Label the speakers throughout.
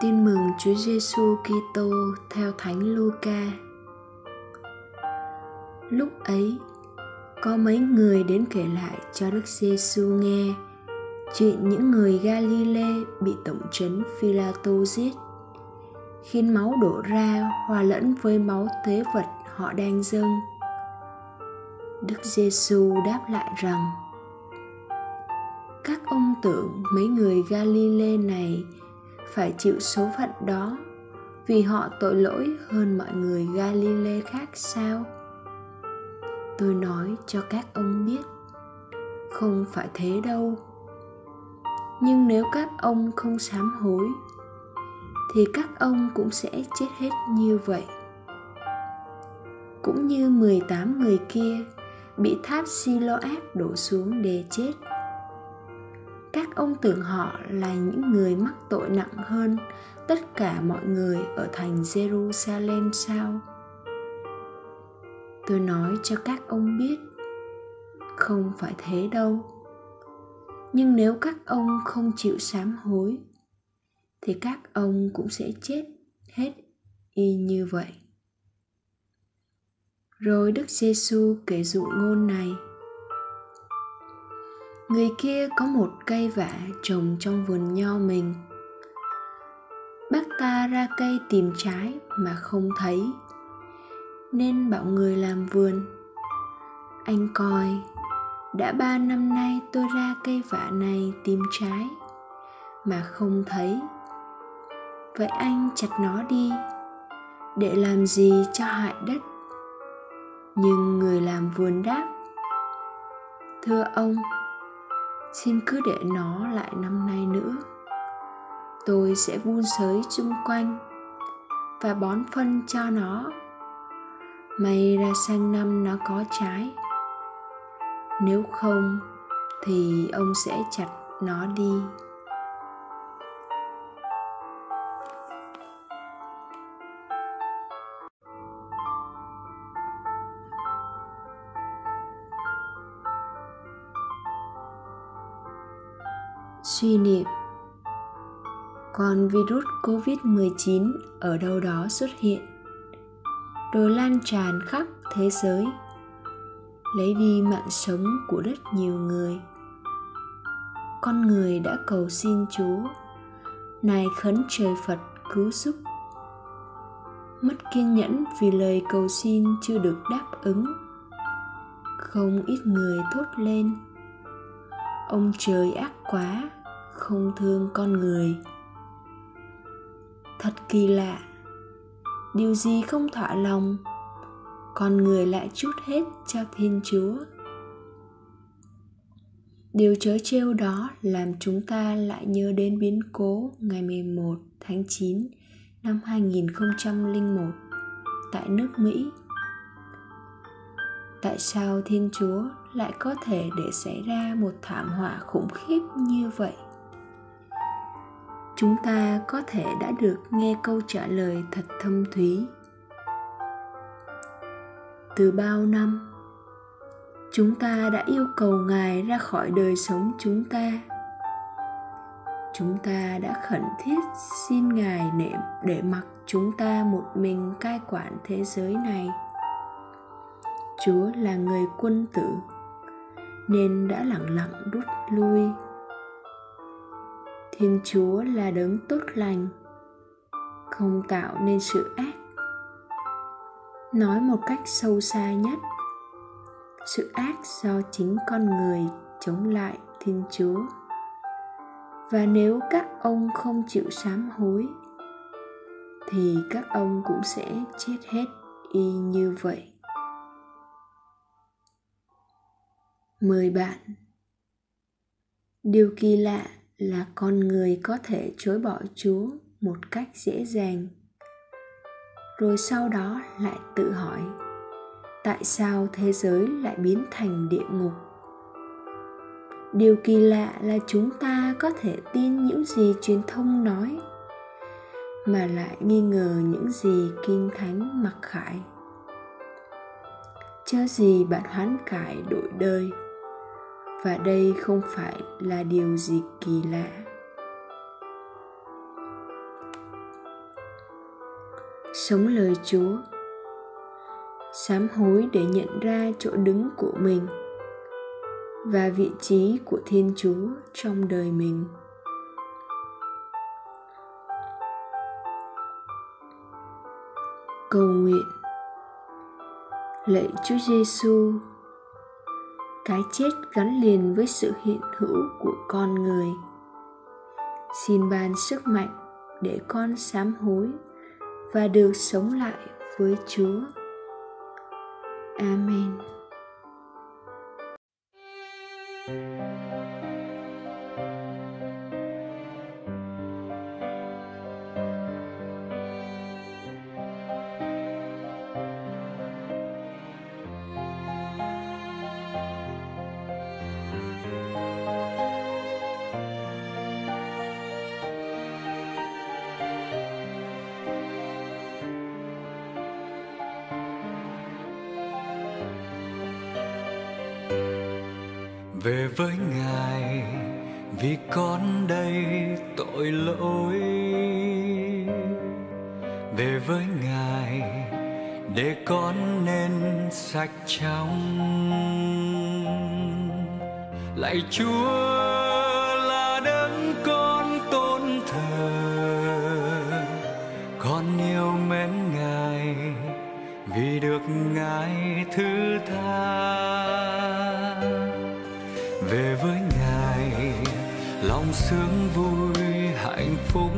Speaker 1: Tin mừng Chúa Giêsu Kitô theo Thánh Luca. Lúc ấy, có mấy người đến kể lại cho Đức Giêsu nghe chuyện những người Galile bị tổng trấn Phi-la-tô giết, khiến máu đổ ra hòa lẫn với máu tế vật họ đang dâng. Đức Giêsu đáp lại rằng: Các ông tưởng mấy người Galile này phải chịu số phận đó vì họ tội lỗi hơn mọi người Galilee khác sao? Tôi nói cho các ông biết, không phải thế đâu. Nhưng nếu các ông không sám hối thì các ông cũng sẽ chết hết như vậy. Cũng như 18 người kia bị tháp Siloát đổ xuống để chết các ông tưởng họ là những người mắc tội nặng hơn tất cả mọi người ở thành Jerusalem sao? Tôi nói cho các ông biết, không phải thế đâu. Nhưng nếu các ông không chịu sám hối, thì các ông cũng sẽ chết hết y như vậy. Rồi Đức Giêsu kể dụ ngôn này người kia có một cây vả trồng trong vườn nho mình. Bác ta ra cây tìm trái mà không thấy, nên bảo người làm vườn. Anh coi, đã ba năm nay tôi ra cây vả này tìm trái mà không thấy. Vậy anh chặt nó đi, để làm gì cho hại đất? Nhưng người làm vườn đáp, thưa ông xin cứ để nó lại năm nay nữa. Tôi sẽ vun sới chung quanh và bón phân cho nó. May ra sang năm nó có trái. Nếu không thì ông sẽ chặt nó đi. Suy niệm. Còn virus covid-19 ở đâu đó xuất hiện. Rồi lan tràn khắp thế giới. Lấy đi mạng sống của rất nhiều người. Con người đã cầu xin chúa. Này khấn trời phật cứu giúp. Mất kiên nhẫn vì lời cầu xin chưa được đáp ứng. Không ít người thốt lên. Ông trời ác quá không thương con người thật kỳ lạ, điều gì không thỏa lòng, con người lại chút hết cho thiên chúa Điều chớ trêu đó làm chúng ta lại nhớ đến biến cố ngày 11 tháng 9 năm 2001 tại nước Mỹ. Tại sao Thiên Chúa lại có thể để xảy ra một thảm họa khủng khiếp như vậy? Chúng ta có thể đã được nghe câu trả lời thật thâm thúy. Từ bao năm chúng ta đã yêu cầu ngài ra khỏi đời sống chúng ta. Chúng ta đã khẩn thiết xin ngài để, để mặc chúng ta một mình cai quản thế giới này. Chúa là người quân tử nên đã lặng lặng rút lui thiên chúa là đấng tốt lành, không tạo nên sự ác. Nói một cách sâu xa nhất, sự ác do chính con người chống lại thiên chúa. Và nếu các ông không chịu sám hối, thì các ông cũng sẽ chết hết y như vậy. Mời bạn. Điều kỳ lạ là con người có thể chối bỏ chúa một cách dễ dàng. Rồi sau đó lại tự hỏi, tại sao thế giới lại biến thành địa ngục? Điều kỳ lạ là chúng ta có thể tin những gì truyền thông nói, mà lại nghi ngờ những gì kinh thánh mặc khải. Chớ gì bạn hoán cải đổi đời? Và đây không phải là điều gì kỳ lạ. Sống lời chúa. Sám hối để nhận ra chỗ đứng của mình và vị trí của thiên chúa trong đời mình. Cầu nguyện. Lạy chúa giêsu cái chết gắn liền với sự hiện hữu của con người. Xin ban sức mạnh để con sám hối và được sống lại với chúa. Amen.
Speaker 2: Về với ngài, vì con đây tội lỗi. Về với ngài, để con nên sạch trong lạy chúa là đấng con tôn thờ, con yêu mến ngài, vì được ngài thứ tha. Sướng vui hạnh phúc.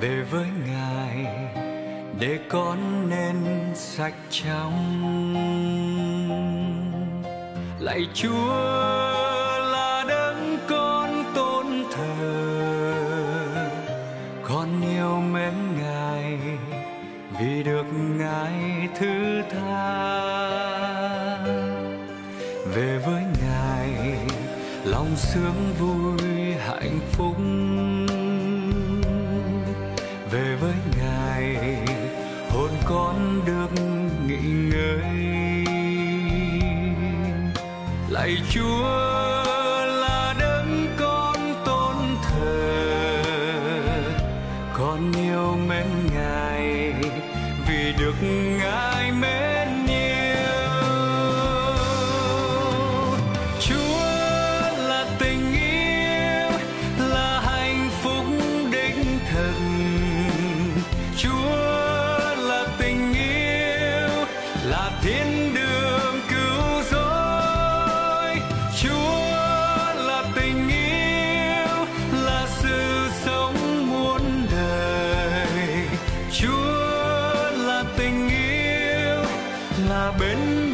Speaker 2: Về với ngài, để con nên sạch trong lạy chúa là đấng con tôn thờ, con yêu mến ngài vì được ngài thứ tha. Về với ngài, lòng sướng vui lạy là bên